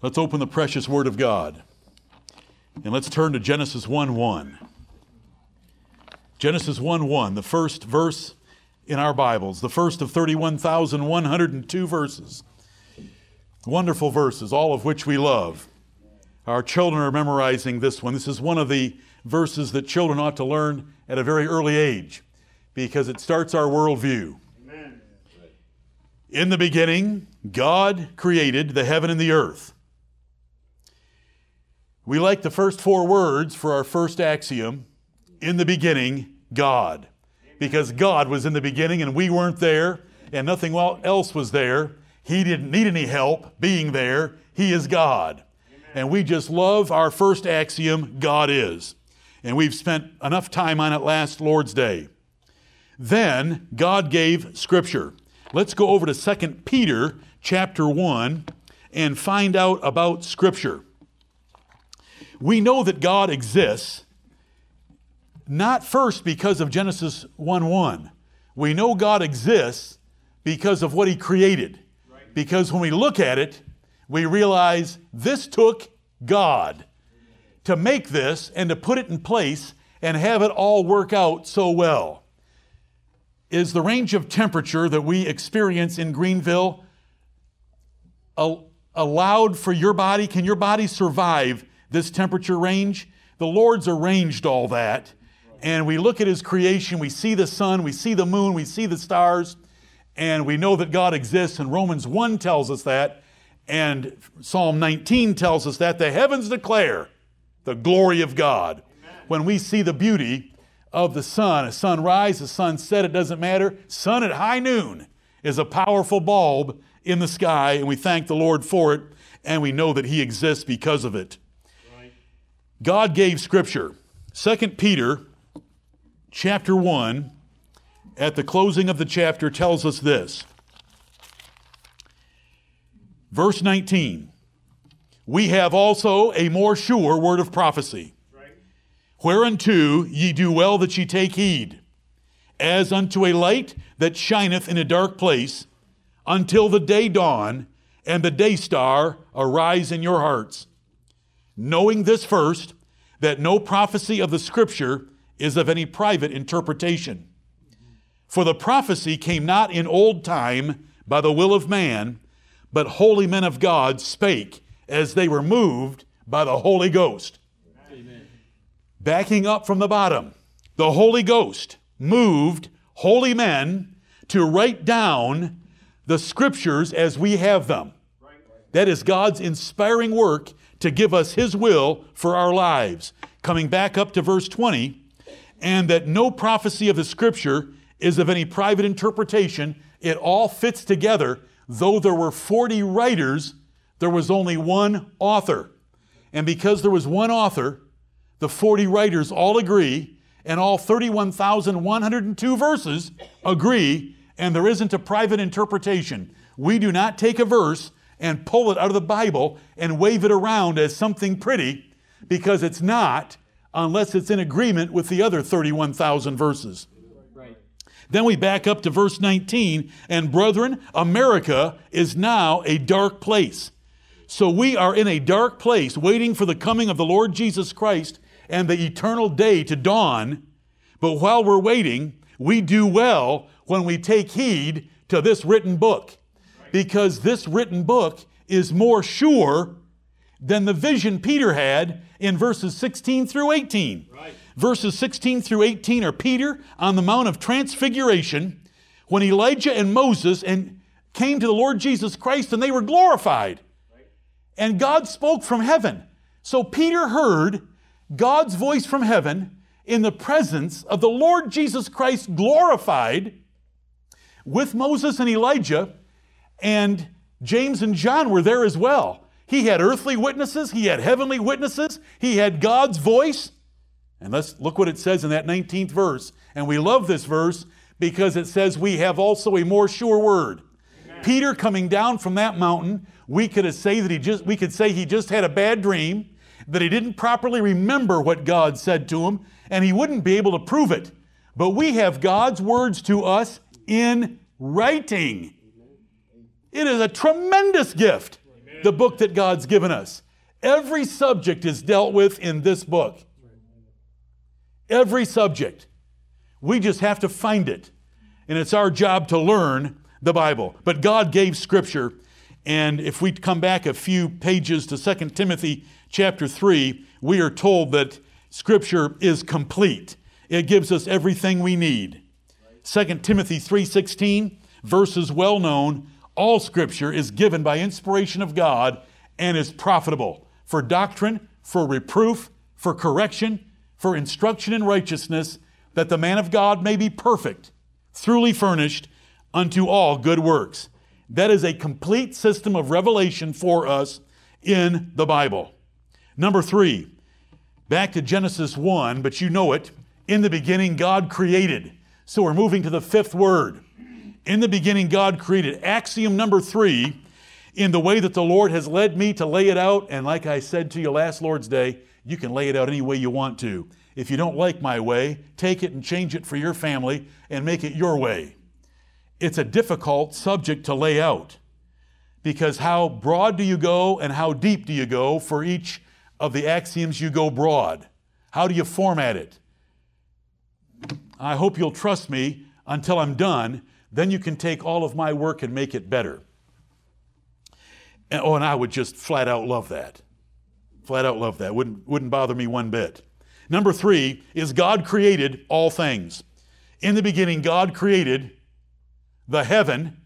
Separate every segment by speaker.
Speaker 1: Let's open the precious Word of God. And let's turn to Genesis 1 1. Genesis 1 1, the first verse in our Bibles, the first of 31,102 verses. Wonderful verses, all of which we love. Our children are memorizing this one. This is one of the verses that children ought to learn at a very early age because it starts our worldview. Amen. In the beginning, God created the heaven and the earth. We like the first four words for our first axiom in the beginning, God. Because God was in the beginning and we weren't there and nothing else was there. He didn't need any help being there. He is God. And we just love our first axiom God is. And we've spent enough time on it last Lord's Day. Then God gave Scripture. Let's go over to 2 Peter chapter 1 and find out about Scripture. We know that God exists not first because of Genesis 1 1. We know God exists because of what He created. Because when we look at it, we realize this took God to make this and to put it in place and have it all work out so well. Is the range of temperature that we experience in Greenville allowed for your body? Can your body survive this temperature range. The Lord's arranged all that. And we look at His creation, we see the sun, we see the moon, we see the stars, and we know that God exists. And Romans 1 tells us that, and Psalm 19 tells us that. The heavens declare the glory of God. Amen. When we see the beauty of the sun, a sunrise, a sunset, it doesn't matter. Sun at high noon is a powerful bulb in the sky, and we thank the Lord for it, and we know that He exists because of it. God gave scripture. 2 Peter chapter 1 at the closing of the chapter tells us this. Verse 19. We have also a more sure word of prophecy. Whereunto ye do well that ye take heed, as unto a light that shineth in a dark place, until the day dawn and the day star arise in your hearts knowing this first, that no prophecy of the Scripture is of any private interpretation. For the prophecy came not in old time by the will of man, but holy men of God spake as they were moved by the Holy Ghost. Amen. Backing up from the bottom, the Holy Ghost moved holy men to write down the scriptures as we have them. That is God's inspiring work to give us His will for our lives. Coming back up to verse 20, and that no prophecy of the Scripture is of any private interpretation. It all fits together. Though there were 40 writers, there was only one author. And because there was one author, the 40 writers all agree, and all 31,102 verses agree, and there isn't a private interpretation. We do not take a verse and pull it out of the Bible and wave it around as something pretty because it's not unless it's in agreement with the other 31,000 verses. Then we back up to verse 19, and brethren, America is now a dark place. So we are in a dark place waiting for the coming of the Lord Jesus Christ and the eternal day to dawn. But while we're waiting, we do well when we take heed to this written book because this written book is more sure than the vision Peter had in verses 16 through 18. Right. Verses 16 through 18 are Peter on the Mount of Transfiguration when Elijah and Moses and came to the Lord Jesus Christ and they were glorified. Right. And God spoke from heaven. So Peter heard God's voice from heaven in the presence of the Lord Jesus Christ glorified with Moses and Elijah and James and John were there as well. He had earthly witnesses, he had heavenly witnesses, he had God's voice. And let's look what it says in that 19th verse. And we love this verse because it says we have also a more sure word. Amen. Peter coming down from that mountain, we could say that he just we could say he just had a bad dream, that he didn't properly remember what God said to him, and he wouldn't be able to prove it. But we have God's words to us in writing. It is a tremendous gift. the book that God's given us. Every subject is dealt with in this book. Every subject. We just have to find it. And it's our job to learn the Bible. But God gave Scripture. And if we come back a few pages to 2 Timothy chapter 3, we are told that Scripture is complete. It gives us everything we need. 2 Timothy 3:16, verses well known, all scripture is given by inspiration of God and is profitable for doctrine, for reproof, for correction, for instruction in righteousness, that the man of God may be perfect, truly furnished unto all good works. That is a complete system of revelation for us in the Bible. Number three, back to Genesis 1, but you know it. In the beginning, God created. So we're moving to the fifth word. In the beginning, God created. Axiom number three, in the way that the Lord has led me to lay it out, and like I said to you last Lord's Day, you can lay it out any way you want to. If you don't like my way, take it and change it for your family and make it your way. It's a difficult subject to lay out because how broad do you go and how deep do you go for each of the axioms you go broad? How do you format it? I hope you'll trust me until I'm done. Then you can take all of my work and make it better. And, oh, and I would just flat out love that. Flat out love that. Wouldn't, wouldn't bother me one bit. Number three is God created all things. In the beginning, God created the heaven,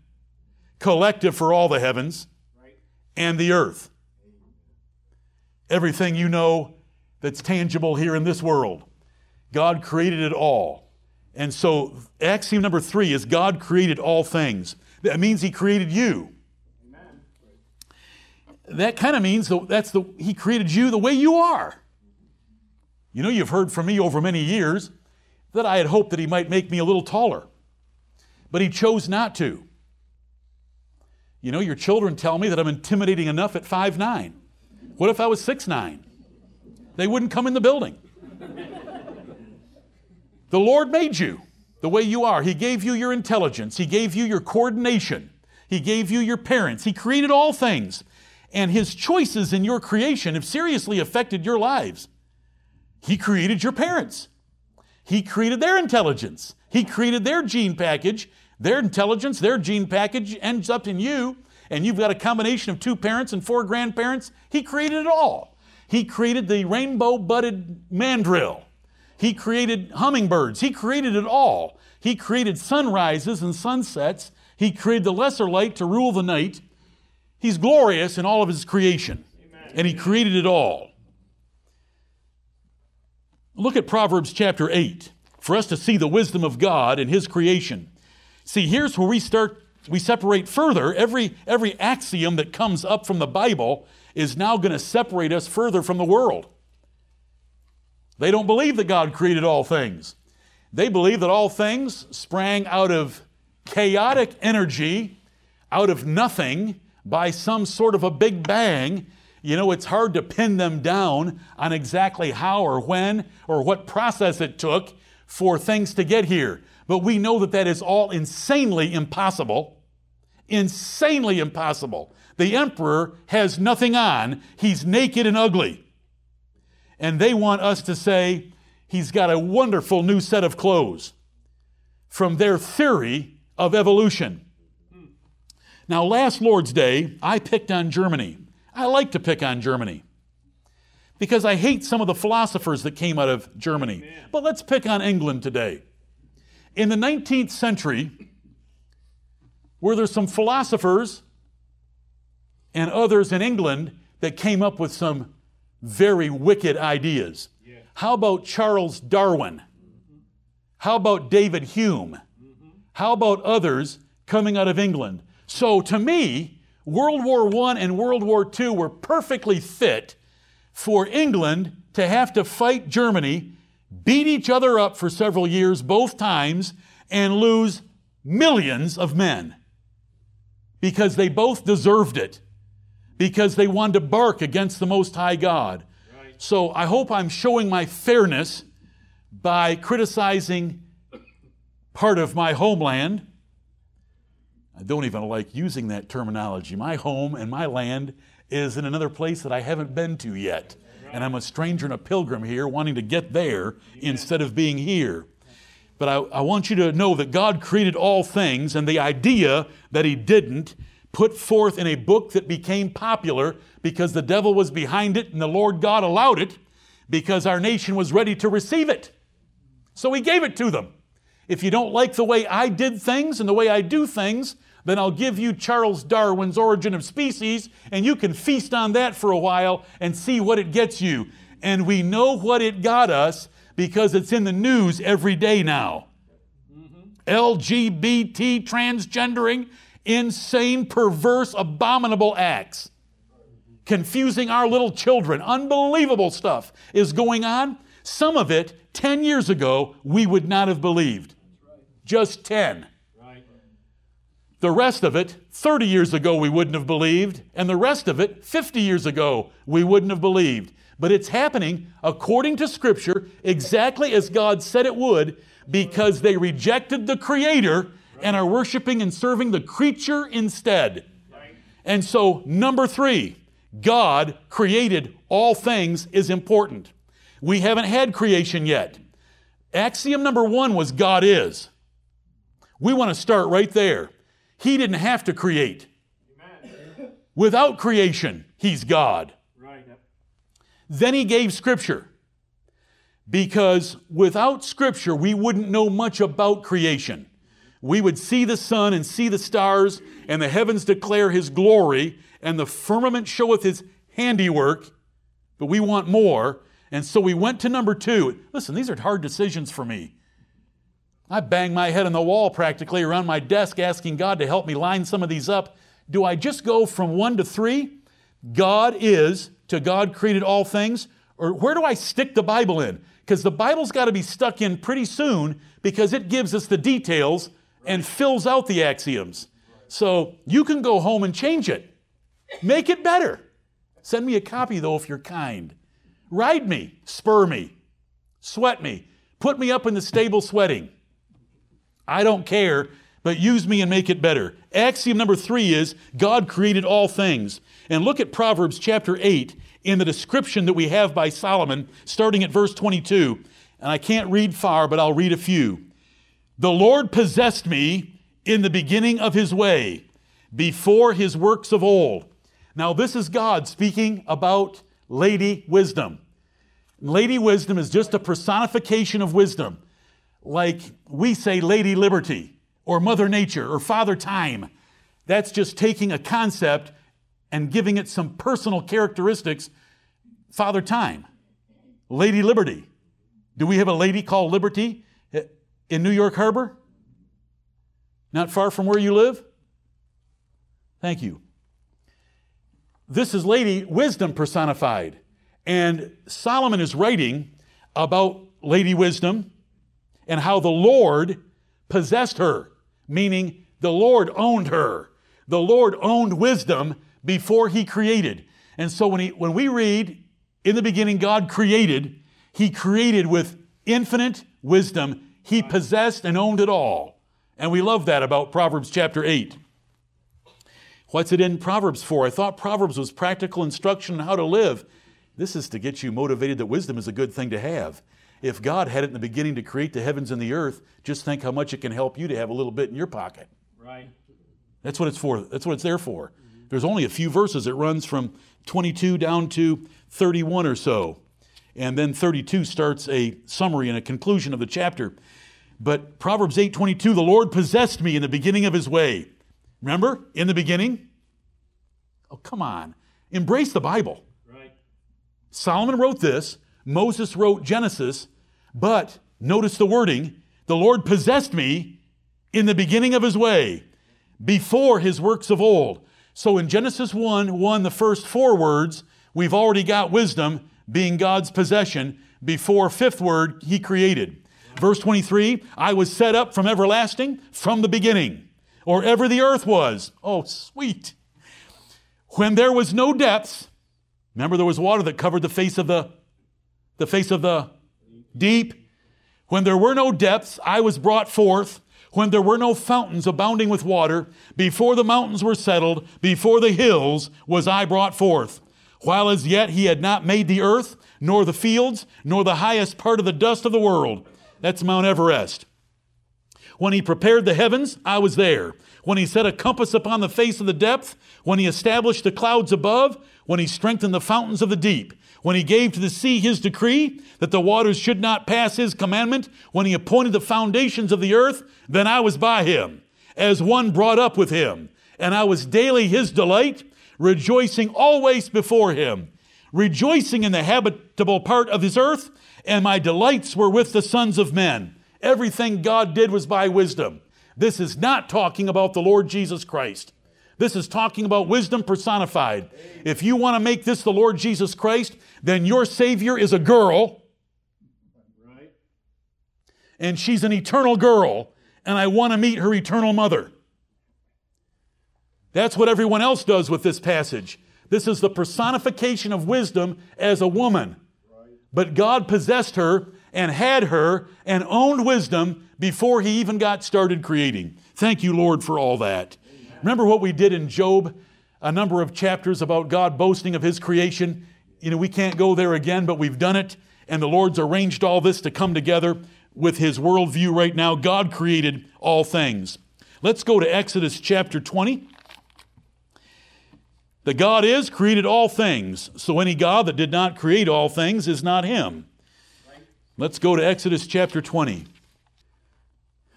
Speaker 1: collective for all the heavens, and the earth. Everything you know that's tangible here in this world. God created it all. And so, axiom number three is God created all things. That means He created you. Amen. That kind of means that's the He created you the way you are. You know, you've heard from me over many years that I had hoped that He might make me a little taller, but He chose not to. You know, your children tell me that I'm intimidating enough at five nine. What if I was six nine? They wouldn't come in the building. The Lord made you the way you are. He gave you your intelligence, He gave you your coordination, He gave you your parents. He created all things. And His choices in your creation have seriously affected your lives. He created your parents, He created their intelligence, He created their gene package. Their intelligence, their gene package ends up in you, and you've got a combination of two parents and four grandparents. He created it all. He created the rainbow budded mandrill. He created hummingbirds. He created it all. He created sunrises and sunsets. He created the lesser light to rule the night. He's glorious in all of his creation, Amen. and he created it all. Look at Proverbs chapter 8 for us to see the wisdom of God in his creation. See, here's where we start we separate further. Every every axiom that comes up from the Bible is now going to separate us further from the world. They don't believe that God created all things. They believe that all things sprang out of chaotic energy, out of nothing, by some sort of a big bang. You know, it's hard to pin them down on exactly how or when or what process it took for things to get here. But we know that that is all insanely impossible. Insanely impossible. The emperor has nothing on, he's naked and ugly and they want us to say, he's got a wonderful new set of clothes from their theory of evolution. Now, last Lord's Day, I picked on Germany. I like to pick on Germany because I hate some of the philosophers that came out of Germany. But let's pick on England today. In the 19th century, were there some philosophers and others in England that came up with some very wicked ideas. Yeah. How about Charles Darwin? Mm-hmm. How about David Hume? Mm-hmm. How about others coming out of England? So to me, World War I and World War II were perfectly fit for England to have to fight Germany, beat each other up for several years, both times, and lose millions of men because they both deserved it because they wanted to bark against the Most High God. Right. So I hope I'm showing my fairness by criticizing part of my homeland I don't even like using that terminology. My home and my land is in another place that I haven't been to yet. And I'm a stranger and a pilgrim here, wanting to get there instead of being here. But I, I want you to know that God created all things, and the idea that He didn't put forth in a book that became popular because the devil was behind it and the Lord God allowed it because our nation was ready to receive it. So He gave it to them. If you don't like the way I did things and the way I do things, then I'll give you Charles Darwin's Origin of Species, and you can feast on that for a while and see what it gets you. And we know what it got us because it's in the news every day now. LGBT, transgendering, insane, perverse, abominable acts, confusing our little children. Unbelievable stuff is going on. Some of it, 10 years ago, we would not have believed. Just 10. The rest of it, 30 years ago, we wouldn't have believed, and the rest of it, 50 years ago, we wouldn't have believed. But it's happening according to Scripture, exactly as God said it would, because they rejected the Creator and are worshiping and serving the creature instead. And so, number three, God created all things is important. We haven't had creation yet. Axiom number one was God is. We want to start right there. He didn't have to create. Amen. Without creation, He's God. Right. Then He gave Scripture. Because without Scripture, we wouldn't know much about creation. We would see the sun and see the stars, and the heavens declare His glory, and the firmament showeth His handiwork, but we want more. And so we went to number two. Listen, these are hard decisions for me. I bang my head on the wall practically around my desk asking God to help me line some of these up. Do I just go from one to three? God is, to God created all things? Or where do I stick the Bible in? Because the Bible's got to be stuck in pretty soon because it gives us the details and fills out the axioms. So you can go home and change it, make it better. Send me a copy though if you're kind. Ride me, spur me, sweat me, put me up in the stable sweating. I don't care, but use me and make it better. Axiom number three is God created all things. And look at Proverbs chapter 8 in the description that we have by Solomon, starting at verse 22. And I can't read far, but I'll read a few. The Lord possessed me in the beginning of his way, before his works of old. Now, this is God speaking about Lady Wisdom. Lady Wisdom is just a personification of wisdom like we say Lady Liberty or Mother Nature or Father Time. That's just taking a concept and giving it some personal characteristics. Father Time, Lady Liberty. Do we have a lady called Liberty in New York Harbor? Not far from where you live? Thank you. This is Lady Wisdom personified. And Solomon is writing about Lady Wisdom and how the Lord possessed her, meaning the Lord owned her. The Lord owned wisdom before he created. And so when, he, when we read, in the beginning God created, he created with infinite wisdom. He possessed and owned it all. And we love that about Proverbs chapter 8. What's it in Proverbs for? I thought Proverbs was practical instruction on how to live. This is to get you motivated that wisdom is a good thing to have. If God had it in the beginning to create the heavens and the earth, just think how much it can help you to have a little bit in your pocket. Right. That's what it's for. That's what it's there for. Mm-hmm. There's only a few verses. It runs from 22 down to 31 or so. And then 32 starts a summary and a conclusion of the chapter. But Proverbs 8:22, the Lord possessed me in the beginning of his way. Remember? In the beginning? Oh, come on. Embrace the Bible. Right. Solomon wrote this, Moses wrote Genesis, but notice the wording the Lord possessed me in the beginning of his way, before his works of old. So in Genesis 1 1, the first four words, we've already got wisdom being God's possession before fifth word he created. Verse 23 I was set up from everlasting, from the beginning, or ever the earth was. Oh, sweet. When there was no depths, remember there was water that covered the face of the, the face of the deep. When there were no depths, I was brought forth. when there were no fountains abounding with water, before the mountains were settled, before the hills was I brought forth. While as yet he had not made the earth, nor the fields, nor the highest part of the dust of the world. That's Mount Everest. When he prepared the heavens, I was there. When he set a compass upon the face of the depth, when he established the clouds above, when he strengthened the fountains of the deep, when he gave to the sea his decree that the waters should not pass his commandment, when he appointed the foundations of the earth, then I was by him, as one brought up with him, and I was daily his delight, rejoicing always before him, rejoicing in the habitable part of his earth, and my delights were with the sons of men. Everything God did was by wisdom. This is not talking about the Lord Jesus Christ. This is talking about wisdom personified. If you want to make this the Lord Jesus Christ, then your Savior is a girl. And she's an eternal girl, and I want to meet her eternal mother. That's what everyone else does with this passage. This is the personification of wisdom as a woman. But God possessed her and had her and owned wisdom before he even got started creating. Thank you, Lord, for all that. Remember what we did in Job, a number of chapters about God boasting of his creation? you know, we can't go there again, but we've done it, and the Lord's arranged all this to come together with his worldview right now. God created all things. Let's go to Exodus chapter 20. The God is created all things, so any God that did not create all things is not him. Let's go to Exodus chapter 20.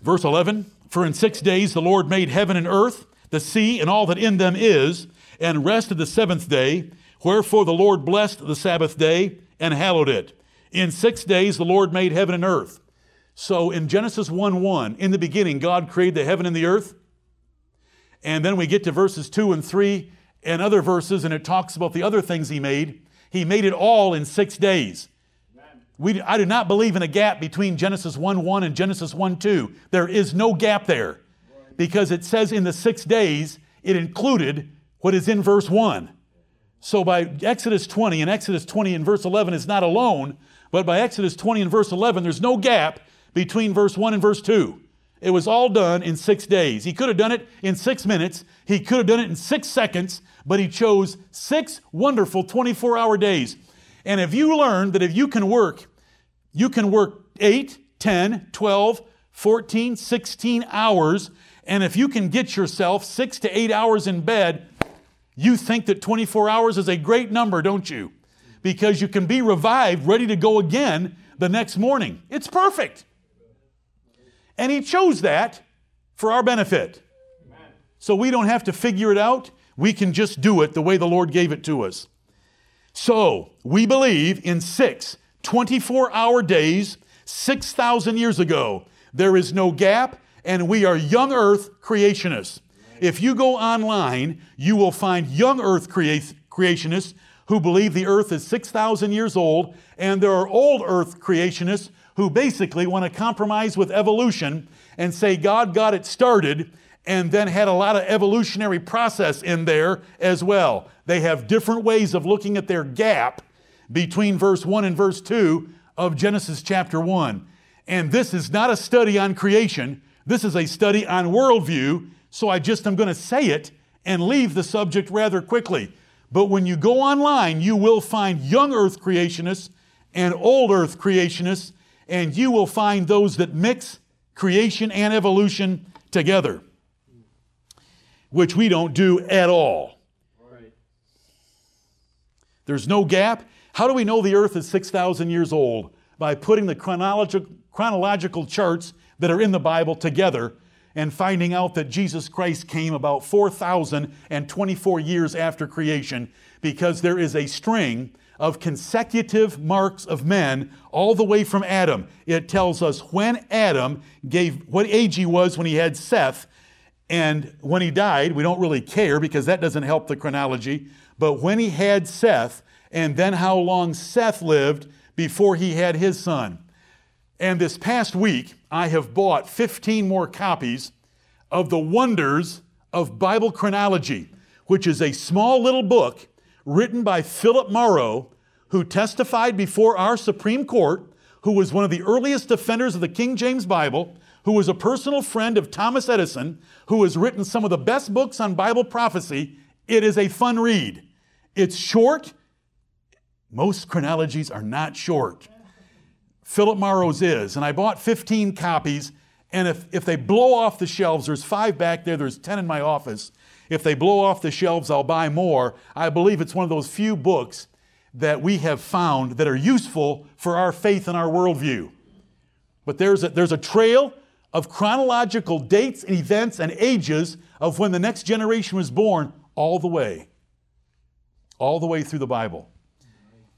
Speaker 1: Verse 11 For in six days the Lord made heaven and earth, the sea, and all that in them is, and rested the seventh day. Wherefore the Lord blessed the Sabbath day and hallowed it. In six days the Lord made heaven and earth. So in Genesis 1 1, in the beginning, God created the heaven and the earth. And then we get to verses 2 and 3 and other verses, and it talks about the other things He made. He made it all in six days. We, I do not believe in a gap between Genesis 1 1 and Genesis 1 2. There is no gap there because it says in the six days it included what is in verse 1. So by Exodus 20, and Exodus 20 and verse 11 is not alone, but by Exodus 20 and verse 11, there's no gap between verse 1 and verse 2. It was all done in six days. He could have done it in six minutes, he could have done it in six seconds, but he chose six wonderful 24 hour days. And if you learn that if you can work, you can work 8, 10, 12, 14, 16 hours, and if you can get yourself six to eight hours in bed, you think that 24 hours is a great number, don't you? Because you can be revived, ready to go again the next morning. It's perfect. And He chose that for our benefit. So we don't have to figure it out. We can just do it the way the Lord gave it to us. So we believe in six 24 hour days, 6,000 years ago. There is no gap, and we are young earth creationists. If you go online, you will find young earth creationists who believe the earth is 6,000 years old, and there are old earth creationists who basically want to compromise with evolution and say God got it started and then had a lot of evolutionary process in there as well. They have different ways of looking at their gap between verse 1 and verse 2 of Genesis chapter 1. And this is not a study on creation, this is a study on worldview so I just am going to say it and leave the subject rather quickly. But when you go online, you will find young earth creationists and old earth creationists, and you will find those that mix creation and evolution together, which we don't do at all. There's no gap. How do we know the earth is 6,000 years old? By putting the chronological, chronological charts that are in the Bible together and finding out that Jesus Christ came about 4,024 years after creation because there is a string of consecutive marks of men all the way from Adam. It tells us when Adam gave, what age he was when he had Seth, and when he died, we don't really care because that doesn't help the chronology, but when he had Seth, and then how long Seth lived before he had his son. And this past week, I have bought 15 more copies of the Wonders of Bible Chronology, which is a small little book written by Philip Mauro, who testified before our Supreme Court, who was one of the earliest defenders of the King James Bible, who was a personal friend of Thomas Edison, who has written some of the best books on Bible prophecy. It is a fun read. It's short. Most chronologies are not short. Philip Mauro's is. And I bought 15 copies. And if, if they blow off the shelves, there's five back there, there's 10 in my office. If they blow off the shelves, I'll buy more. I believe it's one of those few books that we have found that are useful for our faith and our worldview. But there's a, there's a trail of chronological dates and events and ages of when the next generation was born all the way, all the way through the Bible.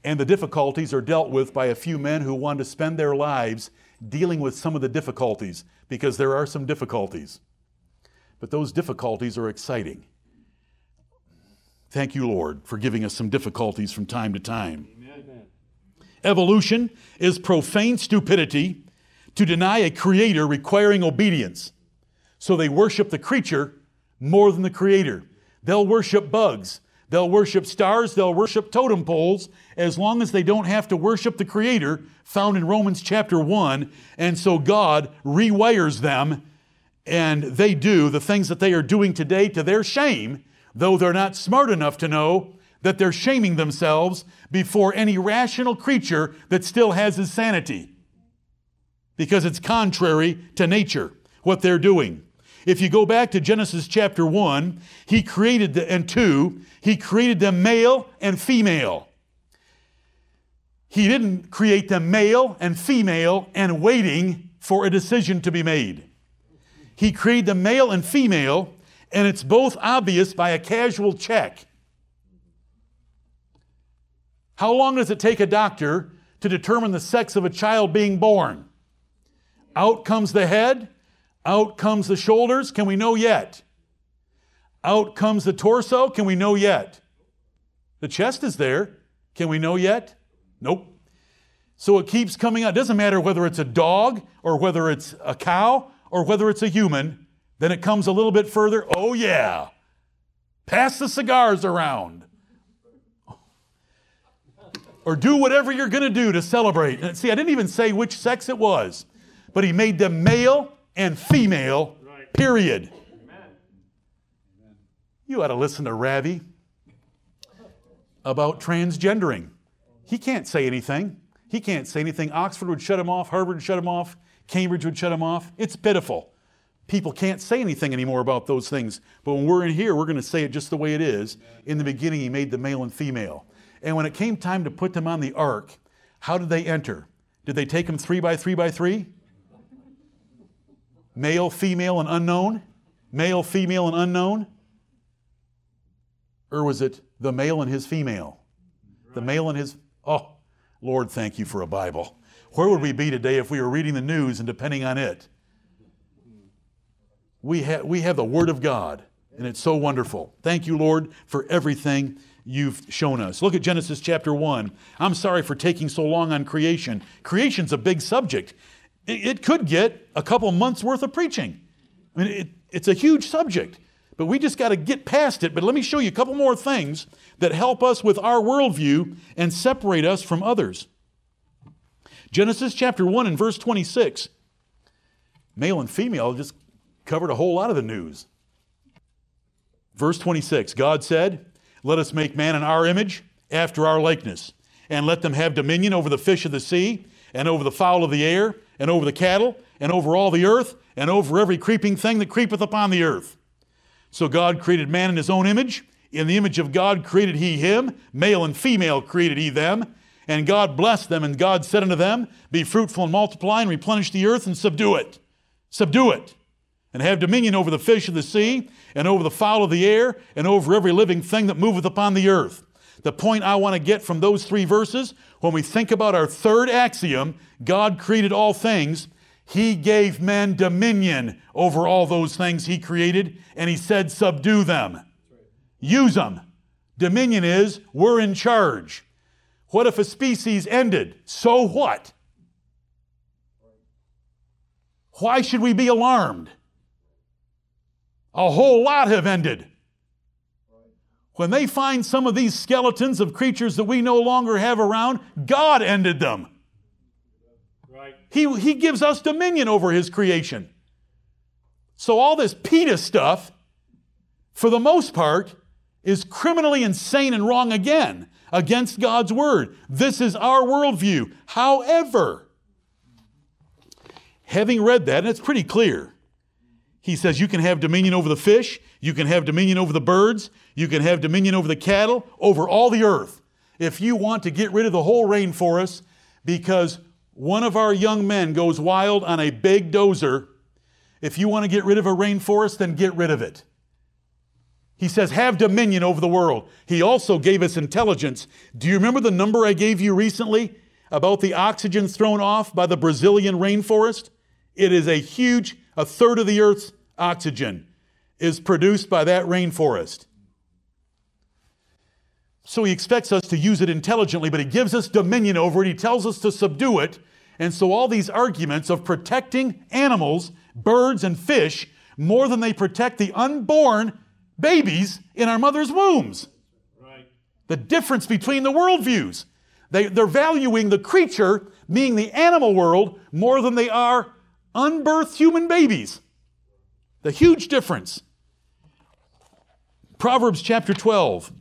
Speaker 1: And the difficulties are dealt with by a few men who want to spend their lives dealing with some of the difficulties because there are some difficulties. But those difficulties are exciting. Thank you, Lord, for giving us some difficulties from time to time. Amen. Evolution is profane stupidity to deny a creator requiring obedience. So they worship the creature more than the creator. They'll worship bugs. They'll worship stars. They'll worship totem poles as long as they don't have to worship the creator found in Romans chapter 1. And so God rewires them and they do the things that they are doing today to their shame, though they're not smart enough to know that they're shaming themselves before any rational creature that still has his sanity because it's contrary to nature, what they're doing. If you go back to Genesis chapter 1, he created the, and 2, he created them male and female. He didn't create them male and female and waiting for a decision to be made. He created the male and female, and it's both obvious by a casual check. How long does it take a doctor to determine the sex of a child being born? Out comes the head, out comes the shoulders. Can we know yet? Out comes the torso. Can we know yet? The chest is there. Can we know yet? Nope. So it keeps coming out. It doesn't matter whether it's a dog or whether it's a cow or whether it's a human. Then it comes a little bit further. Oh, yeah. Pass the cigars around. Or do whatever you're going to do to celebrate. And see, I didn't even say which sex it was but he made them male and female, period. You ought to listen to Ravi about transgendering. He can't say anything. He can't say anything. Oxford would shut him off, Harvard would shut him off, Cambridge would shut him off. It's pitiful. People can't say anything anymore about those things. But when we're in here, we're going to say it just the way it is. In the beginning, he made the male and female. And when it came time to put them on the ark, how did they enter? Did they take them three by three by three? Male, female, and unknown? Male, female, and unknown? Or was it the male and his female? The male and his. Oh, Lord, thank you for a Bible. Where would we be today if we were reading the news and depending on it? We, ha- we have the Word of God, and it's so wonderful. Thank you, Lord, for everything you've shown us. Look at Genesis chapter 1. I'm sorry for taking so long on creation. Creation's a big subject it could get a couple months worth of preaching. I mean, it, it's a huge subject, but we just got to get past it. But let me show you a couple more things that help us with our worldview and separate us from others. Genesis chapter 1 and verse 26. Male and female just covered a whole lot of the news. Verse 26 God said, Let us make man in our image, after our likeness, and let them have dominion over the fish of the sea, and over the fowl of the air and over the cattle, and over all the earth, and over every creeping thing that creepeth upon the earth. So God created man in his own image. In the image of God created he him, male and female created he them. And God blessed them, and God said unto them, Be fruitful and multiply, and replenish the earth, and subdue it. Subdue it. And have dominion over the fish of the sea, and over the fowl of the air, and over every living thing that moveth upon the earth. The point I want to get from those three verses, when we think about our third axiom, God created all things, He gave men dominion over all those things He created, and He said, subdue them, use them. Dominion is, we're in charge. What if a species ended? So what? Why should we be alarmed? A whole lot have ended. When they find some of these skeletons of creatures that we no longer have around, God ended them. Right. He, he gives us dominion over His creation. So all this PETA stuff, for the most part, is criminally insane and wrong again against God's word. This is our worldview. However, having read that, and it's pretty clear, he says you can have dominion over the fish, you can have dominion over the birds, you can have dominion over the cattle, over all the earth. If you want to get rid of the whole rainforest because one of our young men goes wild on a big dozer, if you want to get rid of a rainforest, then get rid of it. He says, have dominion over the world. He also gave us intelligence. Do you remember the number I gave you recently about the oxygen thrown off by the Brazilian rainforest? It is a huge, a third of the Earth's oxygen is produced by that rainforest. So he expects us to use it intelligently, but he gives us dominion over it. He tells us to subdue it. And so all these arguments of protecting animals, birds, and fish more than they protect the unborn babies in our mother's wombs. Right. The difference between the worldviews. They, they're valuing the creature, meaning the animal world, more than they are unbirthed human babies. The huge difference. Proverbs chapter 12.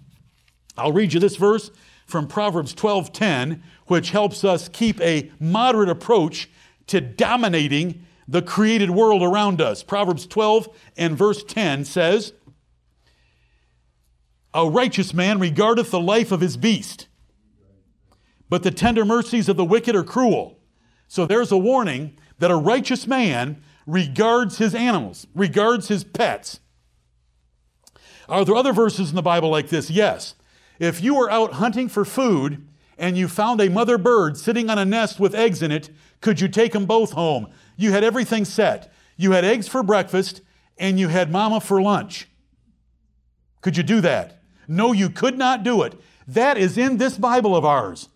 Speaker 1: I'll read you this verse from Proverbs 12:10, which helps us keep a moderate approach to dominating the created world around us. Proverbs 12 and verse 10 says, A righteous man regardeth the life of his beast, but the tender mercies of the wicked are cruel. So there's a warning that a righteous man regards his animals, regards his pets. Are there other verses in the Bible like this? Yes. If you were out hunting for food and you found a mother bird sitting on a nest with eggs in it, could you take them both home? You had everything set. You had eggs for breakfast and you had mama for lunch. Could you do that? No, you could not do it. That is in this Bible of ours.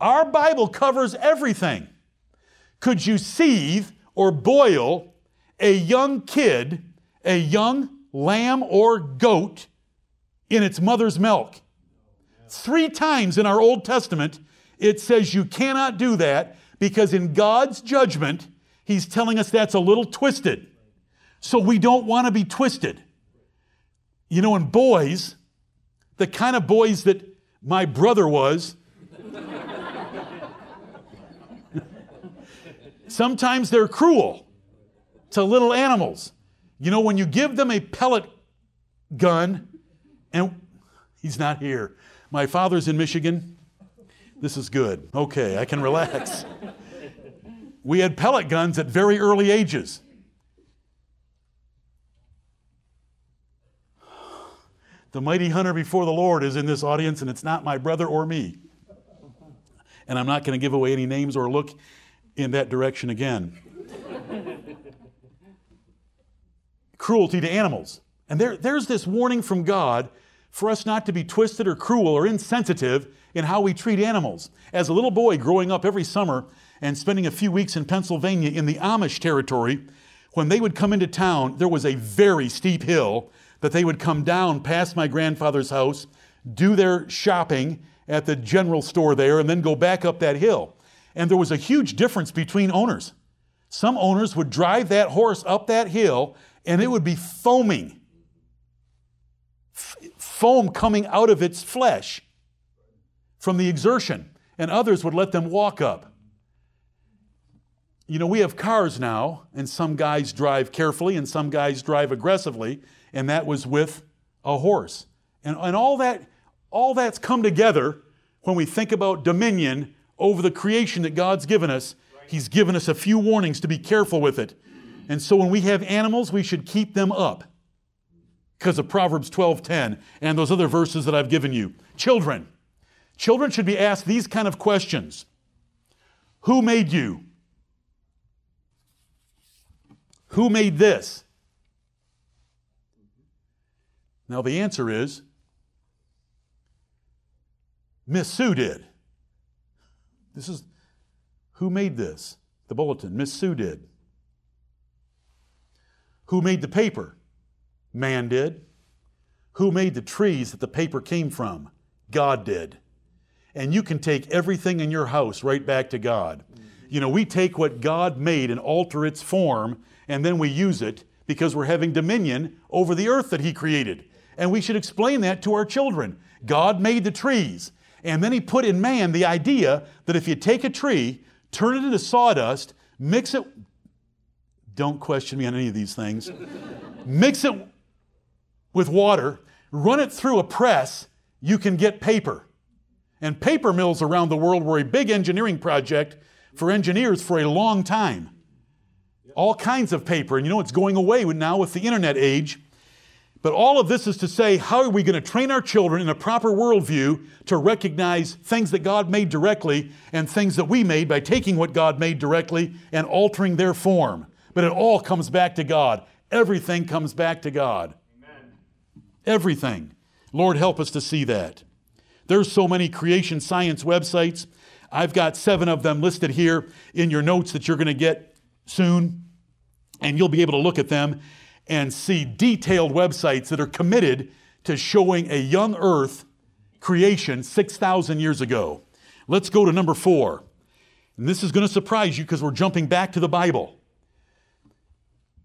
Speaker 1: Our Bible covers everything. Could you seethe or boil a young kid, a young lamb or goat, in its mother's milk? Three times in our Old Testament, it says you cannot do that because in God's judgment, He's telling us that's a little twisted. So we don't want to be twisted. You know, in boys, the kind of boys that my brother was, sometimes they're cruel to little animals. You know, when you give them a pellet gun, and he's not here. My father's in Michigan. This is good. Okay, I can relax. we had pellet guns at very early ages. The mighty hunter before the Lord is in this audience, and it's not my brother or me. And I'm not going to give away any names or look in that direction again. Cruelty to animals. And there, there's this warning from God for us not to be twisted or cruel or insensitive in how we treat animals. As a little boy growing up every summer and spending a few weeks in Pennsylvania in the Amish territory, when they would come into town, there was a very steep hill that they would come down past my grandfather's house, do their shopping at the general store there, and then go back up that hill. And there was a huge difference between owners. Some owners would drive that horse up that hill and it would be foaming foam coming out of its flesh from the exertion, and others would let them walk up. You know, we have cars now, and some guys drive carefully and some guys drive aggressively, and that was with a horse. And, and all, that, all that's come together when we think about dominion over the creation that God's given us. He's given us a few warnings to be careful with it. And so when we have animals, we should keep them up because of Proverbs 12:10 and those other verses that I've given you. Children. Children should be asked these kind of questions. Who made you? Who made this? Now the answer is Miss Sue did. This is who made this? The bulletin. Miss Sue did. Who made the paper? Man did. Who made the trees that the paper came from? God did. And you can take everything in your house right back to God. You know, we take what God made and alter its form, and then we use it, because we're having dominion over the earth that He created. And we should explain that to our children. God made the trees, and then He put in man the idea that if you take a tree, turn it into sawdust, mix it, don't question me on any of these things, mix it with water, run it through a press, you can get paper. And paper mills around the world were a big engineering project for engineers for a long time. All kinds of paper. And you know, it's going away now with the internet age. But all of this is to say, how are we going to train our children in a proper worldview to recognize things that God made directly and things that we made by taking what God made directly and altering their form? But it all comes back to God. Everything comes back to God. Amen. Everything. Lord, help us to see that. There's so many creation science websites. I've got seven of them listed here in your notes that you're going to get soon, and you'll be able to look at them and see detailed websites that are committed to showing a young earth creation 6,000 years ago. Let's go to number four. And this is going to surprise you because we're jumping back to the Bible.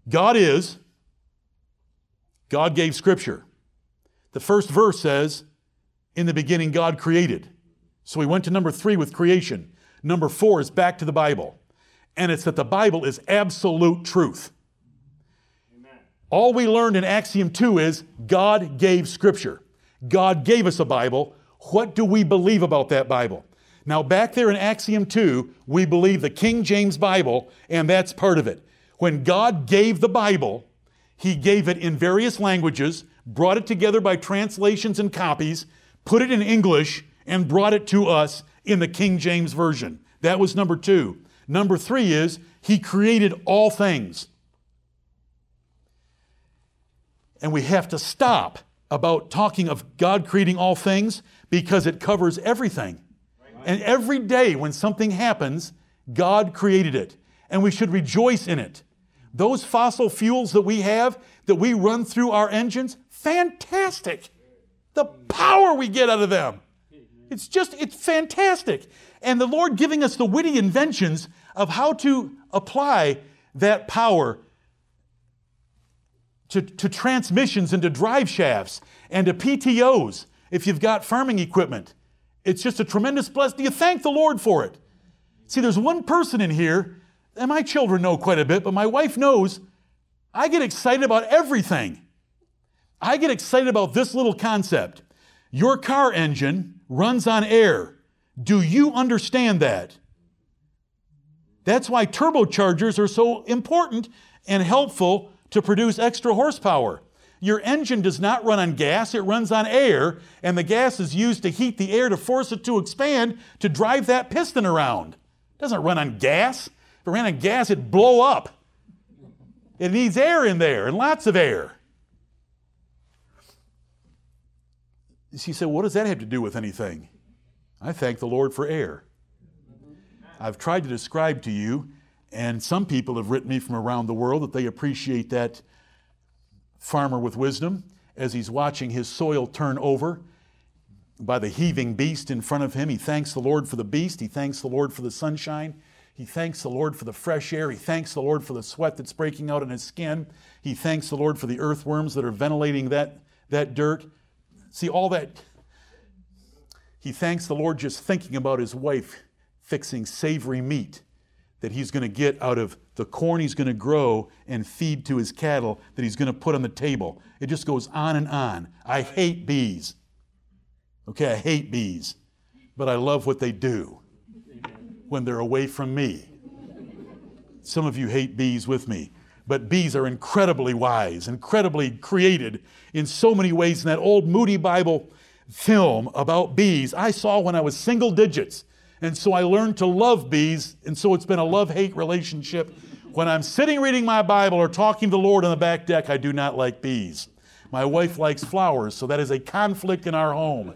Speaker 1: God is, God gave Scripture. The first verse says, In the beginning, God created. So we went to number three with creation. Number four is back to the Bible. And it's that the Bible is absolute truth. All we learned in Axiom 2 is God gave Scripture. God gave us a Bible. What do we believe about that Bible? Now, back there in Axiom 2, we believe the King James Bible, and that's part of it. When God gave the Bible, He gave it in various languages, brought it together by translations and copies, put it in English, and brought it to us in the King James Version. That was number two. Number three is He created all things. And we have to stop about talking of God creating all things because it covers everything. And every day when something happens, God created it. And we should rejoice in it. Those fossil fuels that we have, that we run through our engines, fantastic. The power we get out of them. It's just, it's fantastic. And the Lord giving us the witty inventions of how to apply that power to, to transmissions and to drive shafts and to PTOs if you've got farming equipment. It's just a tremendous blessing. Do you thank the Lord for it? See, there's one person in here, and my children know quite a bit, but my wife knows I get excited about everything. I get excited about this little concept. Your car engine runs on air. Do you understand that? That's why turbochargers are so important and helpful to produce extra horsepower. Your engine does not run on gas, it runs on air, and the gas is used to heat the air to force it to expand to drive that piston around. It doesn't run on gas. If it ran on gas, it'd blow up. It needs air in there, and lots of air. She said, What does that have to do with anything? I thank the Lord for air. I've tried to describe to you, and some people have written me from around the world that they appreciate that farmer with wisdom as he's watching his soil turn over by the heaving beast in front of him. He thanks the Lord for the beast, he thanks the Lord for the sunshine. He thanks the Lord for the fresh air. He thanks the Lord for the sweat that's breaking out in his skin. He thanks the Lord for the earthworms that are ventilating that, that dirt. See, all that, he thanks the Lord just thinking about his wife fixing savory meat that he's going to get out of the corn he's going to grow and feed to his cattle that he's going to put on the table. It just goes on and on. I hate bees. Okay, I hate bees, but I love what they do when they're away from me. Some of you hate bees with me. But bees are incredibly wise, incredibly created in so many ways. In that old Moody Bible film about bees, I saw when I was single digits. And so I learned to love bees, and so it's been a love hate relationship. When I'm sitting reading my Bible or talking to the Lord on the back deck, I do not like bees. My wife likes flowers, so that is a conflict in our home.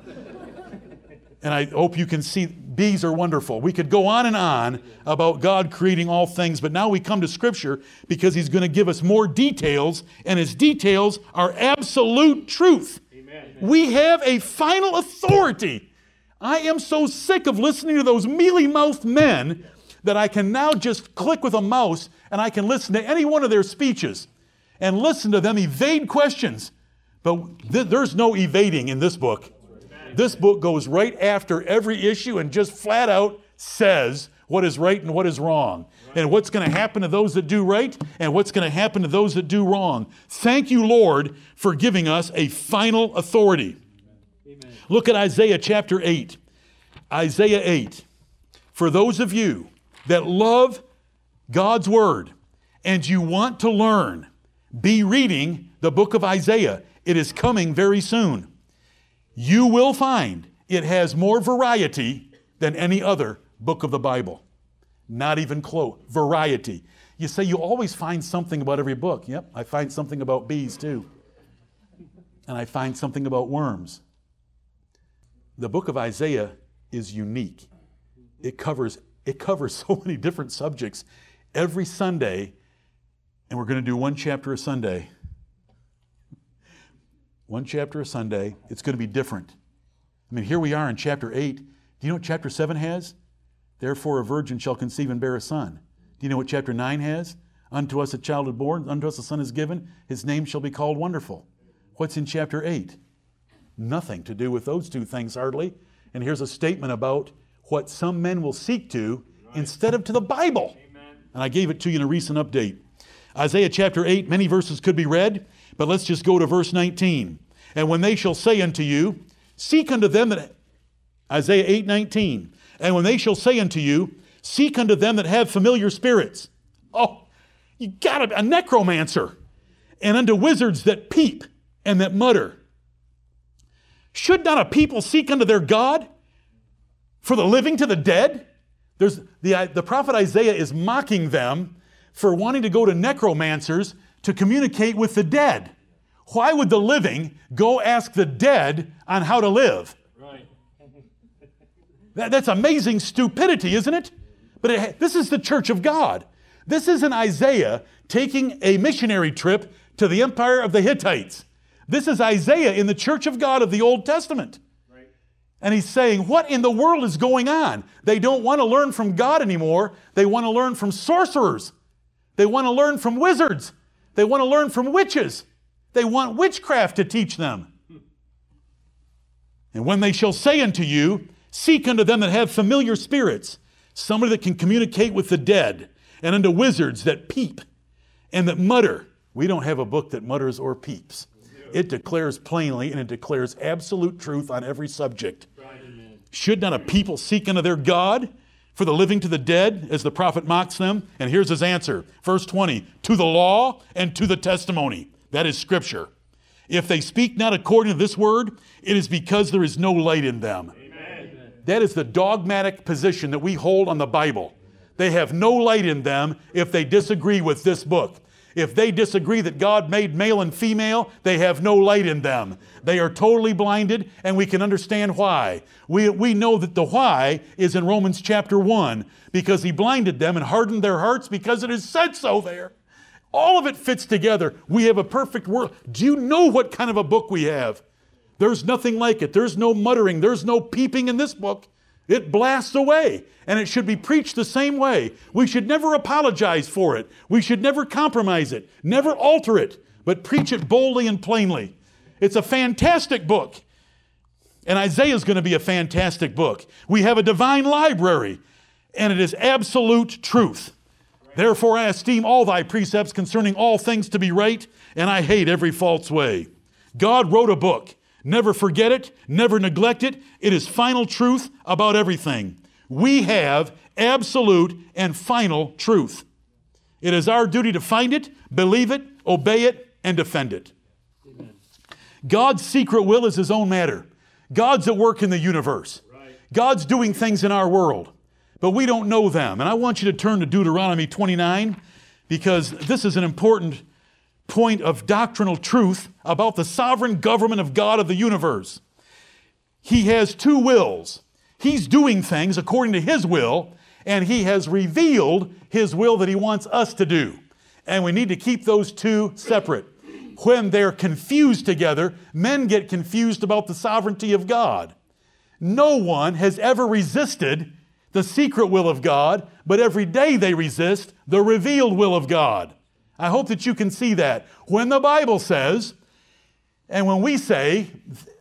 Speaker 1: And I hope you can see bees are wonderful. We could go on and on about God creating all things, but now we come to Scripture because He's going to give us more details, and His details are absolute truth. Amen. We have a final authority. I am so sick of listening to those mealy mouthed men that I can now just click with a mouse and I can listen to any one of their speeches. and listen to them evade questions. But th- there's no evading in this book. This book goes right after every issue and just flat out says what is right and what is wrong, and what's going to happen to those that do right and what's going to happen to those that do wrong. Thank you, Lord, for giving us a final authority. Amen. Look at Isaiah chapter 8. Isaiah 8. For those of you that love God's Word and you want to learn, be reading the book of Isaiah. It is coming very soon. You will find it has more variety than any other book of the Bible. Not even close. Variety. You say you always find something about every book. Yep, I find something about bees too. And I find something about worms. The book of Isaiah is unique. It covers, it covers so many different subjects every Sunday, and we're going to do one chapter a Sunday. One chapter a Sunday. It's going to be different. I mean, here we are in chapter 8. Do you know what chapter 7 has? Therefore, a virgin shall conceive and bear a son. Do you know what chapter 9 has? Unto us a child is born, unto us a son is given, his name shall be called Wonderful. What's in chapter 8? Nothing to do with those two things, hardly. And here's a statement about what some men will seek to instead of to the Bible. Amen. And I gave it to you in a recent update. Isaiah chapter 8, many verses could be read, but let's just go to verse 19. And when they shall say unto you, Seek unto them that, Isaiah 8, 19. And when they shall say unto you, Seek unto them that have familiar spirits. Oh, you got a necromancer. And unto wizards that peep and that mutter. Should not a people seek unto their God for the living to the dead? There's, the, uh, the prophet Isaiah is mocking them for wanting to go to necromancers to communicate with the dead. Why would the living go ask the dead on how to live? That, that's amazing stupidity, isn't it? But it, this is the church of God. This is an Isaiah taking a missionary trip to the empire of the Hittites. This is Isaiah in the church of God of the Old Testament. And he's saying, What in the world is going on? They don't want to learn from God anymore. They want to learn from sorcerers. They want to learn from wizards. They want to learn from witches. They want witchcraft to teach them. And when they shall say unto you, Seek unto them that have familiar spirits, somebody that can communicate with the dead, and unto wizards that peep and that mutter. We don't have a book that mutters or peeps. It declares plainly and it declares absolute truth on every subject. Should not a people seek unto their God for the living to the dead, as the prophet mocks them? And here's his answer. Verse 20 To the law and to the testimony. That is scripture. If they speak not according to this word, it is because there is no light in them. That is the dogmatic position that we hold on the Bible. They have no light in them if they disagree with this book. If they disagree that God made male and female, they have no light in them. They are totally blinded, and we can understand why. We, we know that the why is in Romans chapter 1 because He blinded them and hardened their hearts because it is said so there. All of it fits together. We have a perfect world. Do you know what kind of a book we have? There's nothing like it. There's no muttering. There's no peeping in this book. It blasts away, and it should be preached the same way. We should never apologize for it. We should never compromise it, never alter it, but preach it boldly and plainly. It's a fantastic book. And Isaiah is going to be a fantastic book. We have a divine library, and it is absolute truth. Therefore, I esteem all thy precepts concerning all things to be right, and I hate every false way. God wrote a book. Never forget it, never neglect it. It is final truth about everything. We have absolute and final truth. It is our duty to find it, believe it, obey it, and defend it. Amen. God's secret will is His own matter. God's at work in the universe. Right. God's doing things in our world, but we don't know them. And I want you to turn to Deuteronomy 29 because this is an important point of doctrinal truth about the sovereign government of God of the universe. He has two wills. He's doing things according to His will, and He has revealed His will that He wants us to do. And we need to keep those two separate. When they're confused together, men get confused about the sovereignty of God. No one has ever resisted the secret will of God, but every day they resist the revealed will of God. I hope that you can see that. When the Bible says, and when we say,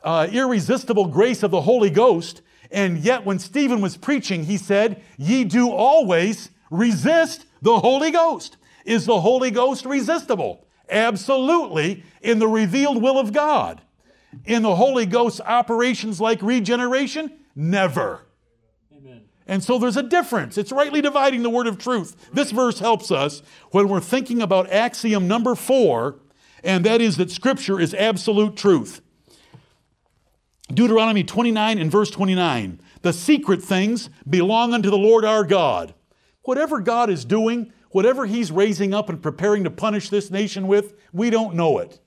Speaker 1: uh, irresistible grace of the Holy Ghost, and yet when Stephen was preaching, he said, Ye do always resist the Holy Ghost. Is the Holy Ghost resistible? Absolutely, in the revealed will of God. In the Holy Ghost's operations like regeneration, never. And so there's a difference. It's rightly dividing the word of truth. This verse helps us when we're thinking about axiom number four, and that is that Scripture is absolute truth. Deuteronomy 29 and verse 29. The secret things belong unto the Lord our God. Whatever God is doing, whatever He's raising up and preparing to punish this nation with, we don't know it.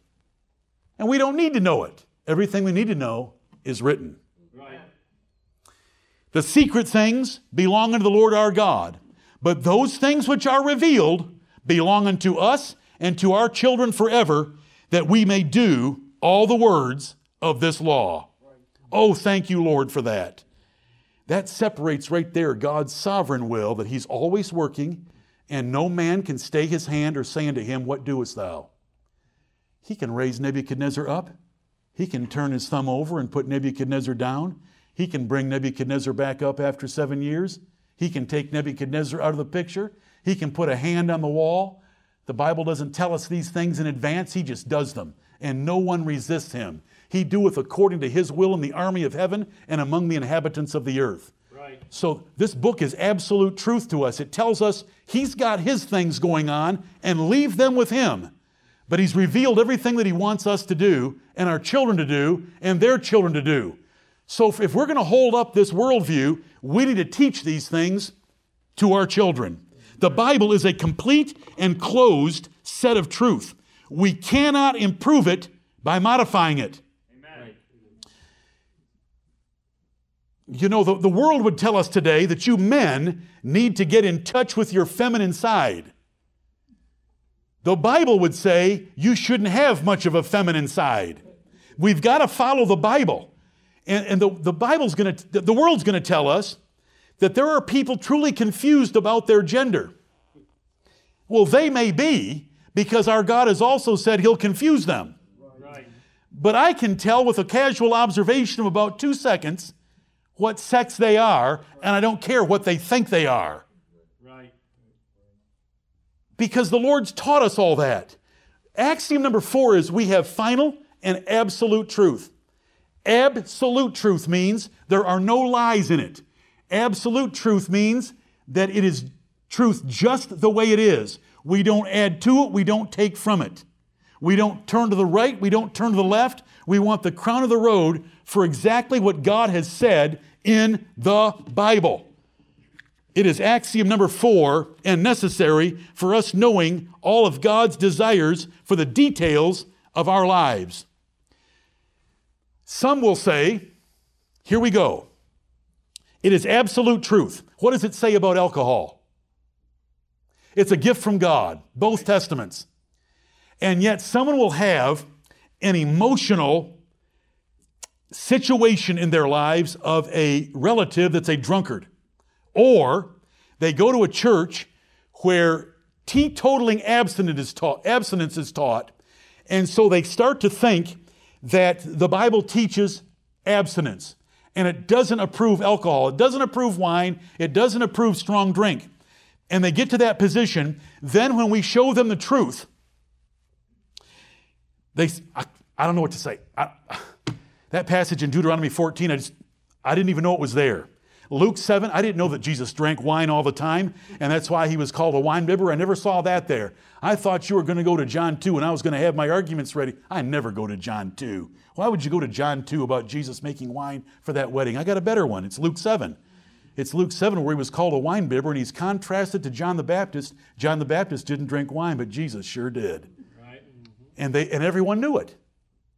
Speaker 1: And we don't need to know it. Everything we need to know is written. The secret things belong unto the Lord our God, but those things which are revealed belong unto us and to our children forever, that we may do all the words of this law. Oh, thank you, Lord, for that. That separates right there God's sovereign will that He's always working, and no man can stay his hand or say unto him, What doest thou? He can raise Nebuchadnezzar up. He can turn his thumb over and put Nebuchadnezzar down. He can bring Nebuchadnezzar back up after seven years. He can take Nebuchadnezzar out of the picture. He can put a hand on the wall. The Bible doesn't tell us these things in advance, He just does them. And no one resists Him. He doeth according to his will in the army of heaven and among the inhabitants of the earth. Right. So this book is absolute truth to us. It tells us he's got his things going on and leave them with him. But he's revealed everything that he wants us to do and our children to do and their children to do. So if we're going to hold up this worldview, we need to teach these things to our children. The Bible is a complete and closed set of truth. We cannot improve it by modifying it. Amen. You know, the, the world would tell us today that you men need to get in touch with your feminine side. The Bible would say you shouldn't have much of a feminine side. We've got to follow the Bible. And, and the, the Bible's going to, the world's going to tell us that there are people truly confused about their gender. Well, they may be because our God has also said He'll confuse them. Right. But I can tell with a casual observation of about two seconds what sex they are, and I don't care what they think they are. Right. Because the Lord's taught us all that. Axiom number four is we have final and absolute truth. Absolute truth means there are no lies in it. Absolute truth means that it is truth just the way it is. We don't add to it, we don't take from it. We don't turn to the right, we don't turn to the left. We want the crown of the road for exactly what God has said in the Bible. It is axiom number four and necessary for us knowing all of God's desires for the details of our lives. Some will say, here we go. It is absolute truth. What does it say about alcohol? It's a gift from God, both testaments. And yet, someone will have an emotional situation in their lives of a relative that's a drunkard. Or they go to a church where teetotaling abstinence is taught, abstinence is taught, and so they start to think that the Bible teaches abstinence and it doesn't approve alcohol, it doesn't approve wine, it doesn't approve strong drink. And they get to that position, then when we show them the truth, they, I, I don't know what to say. I, that passage in Deuteronomy 14, I, just, I didn't even know it was there. Luke 7, I didn't know that Jesus drank wine all the time, and that's why he was called a wine bibber. I never saw that there. I thought you were going to go to John 2 and I was going to have my arguments ready. I never go to John 2. Why would you go to John 2 about Jesus making wine for that wedding? I got a better one. It's Luke 7. It's Luke 7 where he was called a wine bibber and he's contrasted to John the Baptist. John the Baptist didn't drink wine, but Jesus sure did. Right. Mm-hmm. And, they, and everyone knew it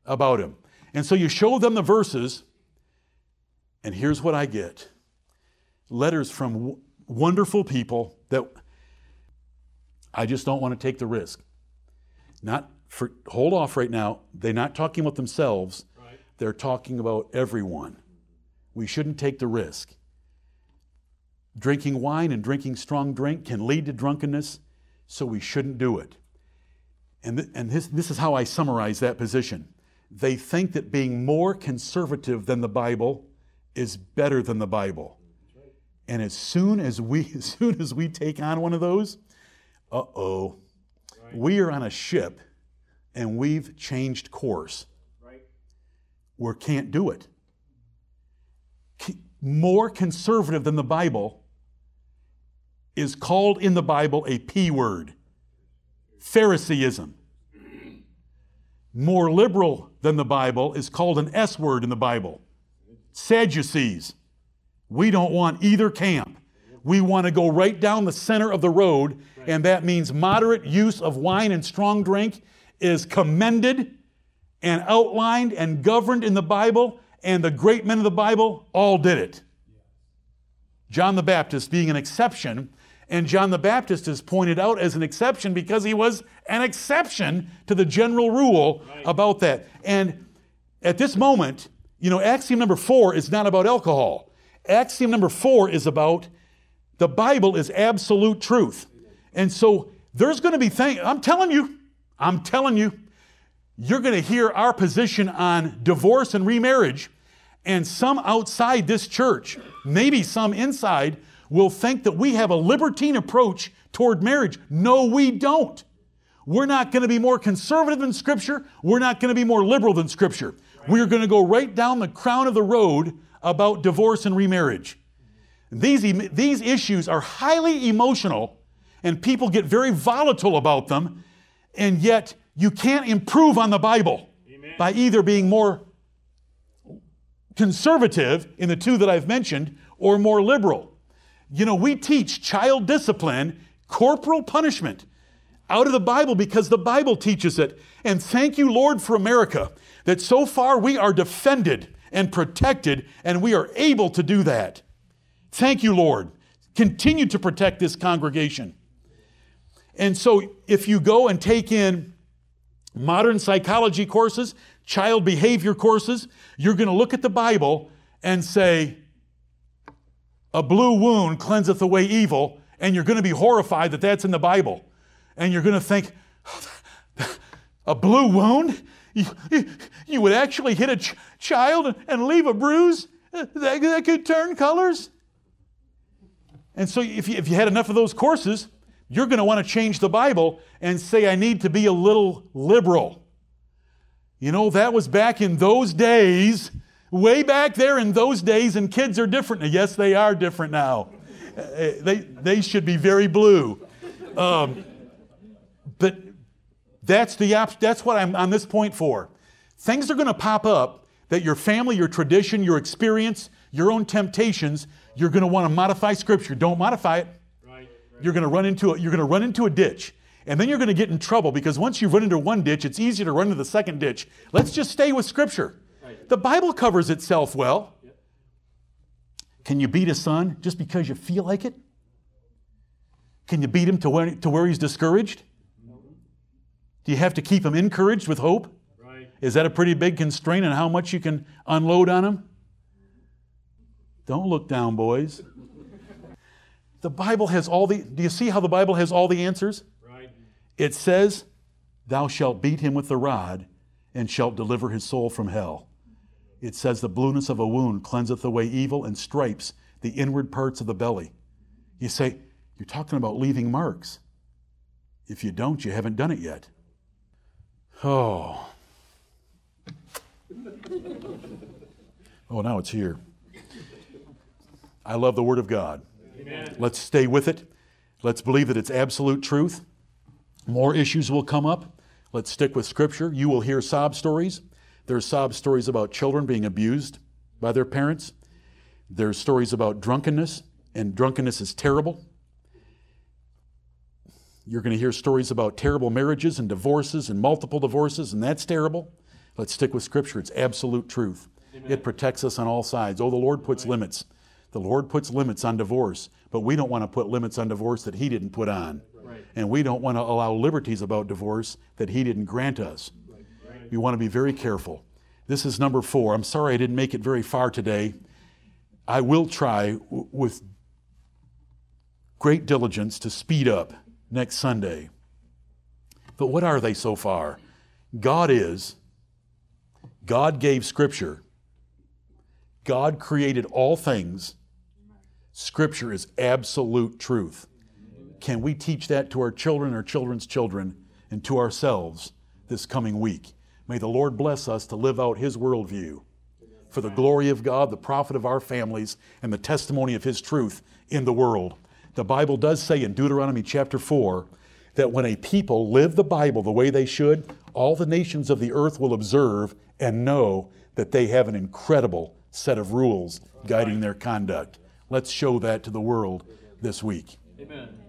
Speaker 1: about him. And so you show them the verses, and here's what I get letters from w- wonderful people that I just don't want to take the risk. Not for, hold off right now. They're not talking about themselves, right. they're talking about everyone. We shouldn't take the risk. Drinking wine and drinking strong drink can lead to drunkenness, so we shouldn't do it. And, th- and this, this is how I summarize that position. They think that being more conservative than the Bible is better than the Bible. And as soon as we, as soon as we take on one of those, uh oh, we are on a ship and we've changed course.
Speaker 2: Right.
Speaker 1: We can't do it. More conservative than the Bible is called in the Bible a P word Phariseeism. More liberal than the Bible is called an S word in the Bible Sadducees. We don't want either camp. We want to go right down the center of the road, and that means moderate use of wine and strong drink is commended and outlined and governed in the Bible, and the great men of the Bible all did it. John the Baptist being an exception, and John the Baptist is pointed out as an exception because he was an exception to the general rule right. about that. And at this moment, you know, axiom number four is not about alcohol. Axiom number four is about the Bible is absolute truth. And so there's going to be things, I'm telling you, I'm telling you, you're going to hear our position on divorce and remarriage, and some outside this church, maybe some inside, will think that we have a libertine approach toward marriage. No, we don't. We're not going to be more conservative than Scripture. We're not going to be more liberal than Scripture. We're going to go right down the crown of the road about divorce and remarriage. These, these issues are highly emotional, and people get very volatile about them, and yet you can't improve on the Bible Amen. by either being more conservative in the two that I've mentioned or more liberal. You know, we teach child discipline, corporal punishment out of the Bible because the Bible teaches it. And thank you, Lord, for America, that so far we are defended and protected, and we are able to do that. Thank you, Lord. Continue to protect this congregation. And so, if you go and take in modern psychology courses, child behavior courses, you're going to look at the Bible and say, A blue wound cleanseth away evil, and you're going to be horrified that that's in the Bible. And you're going to think, oh, A blue wound? You, you, would actually hit a ch- child and leave a bruise that, that could turn colors? And so, if you, if you had enough of those courses, you're going to want to change the Bible and say, I need to be a little liberal. You know, that was back in those days, way back there in those days, and kids are different. Yes, they are different now. Uh, they, they should be very blue. Um, that's, the, that's what I'm on this point for. Things are going to pop up that your family, your tradition, your experience, your own temptations you're going to want to modify Scripture. Don't modify it. Right, right. You're going to run into a, you're going to run into a ditch, and then you're going to get in trouble because once you've run into one ditch, it's easier to run into the second ditch. Let's just stay with Scripture. Right. The Bible covers itself well. Yep. Can you beat a son just because you feel like it? Can you beat him to where, to where he's discouraged? Do you have to keep them encouraged with hope? Right. Is that a pretty big constraint on how much you can unload on them? Don't look down, boys. The Bible has all the, do you see how the Bible has all the answers? Right. It says, Thou shalt beat him with the rod and shalt deliver his soul from hell. It says, The blueness of a wound cleanseth away evil and stripes the inward parts of the belly. You say, You're talking about leaving marks. If you don't, you haven't done it yet. Oh. Oh, now it's here. I love the Word of God. Amen. Let's stay with it. Let's believe that it's absolute truth. More issues will come up. Let's stick with Scripture. You will hear sob stories. There's sob stories about children being abused by their parents. There's stories about drunkenness, and drunkenness is terrible. You're going to hear stories about terrible marriages and divorces and multiple divorces, and that's terrible. Let's stick with Scripture. It's absolute truth. Amen. It protects us on all sides. Oh, the Lord puts limits. The Lord puts limits on divorce, but we don't want to put limits on divorce that He didn't put on. Right. And we don't want to allow liberties about divorce that He didn't grant us. Right. We want to be very careful. This is number four. I'm sorry I didn't make it very far today. I will try w- with great diligence to speed up next Sunday. But what are they so far? God is, God gave Scripture, God created all things. Scripture is absolute truth. Can we teach that to our children, our children's children, and to ourselves this coming week? May the Lord bless us to live out His worldview for the glory of God, the profit of our families, and the testimony of His truth in the world. The Bible does say in Deuteronomy chapter 4 that when a people live the Bible the way they should, all the nations of the earth will observe and know that they have an incredible set of rules guiding their conduct. Let's show that to the world this week. Amen.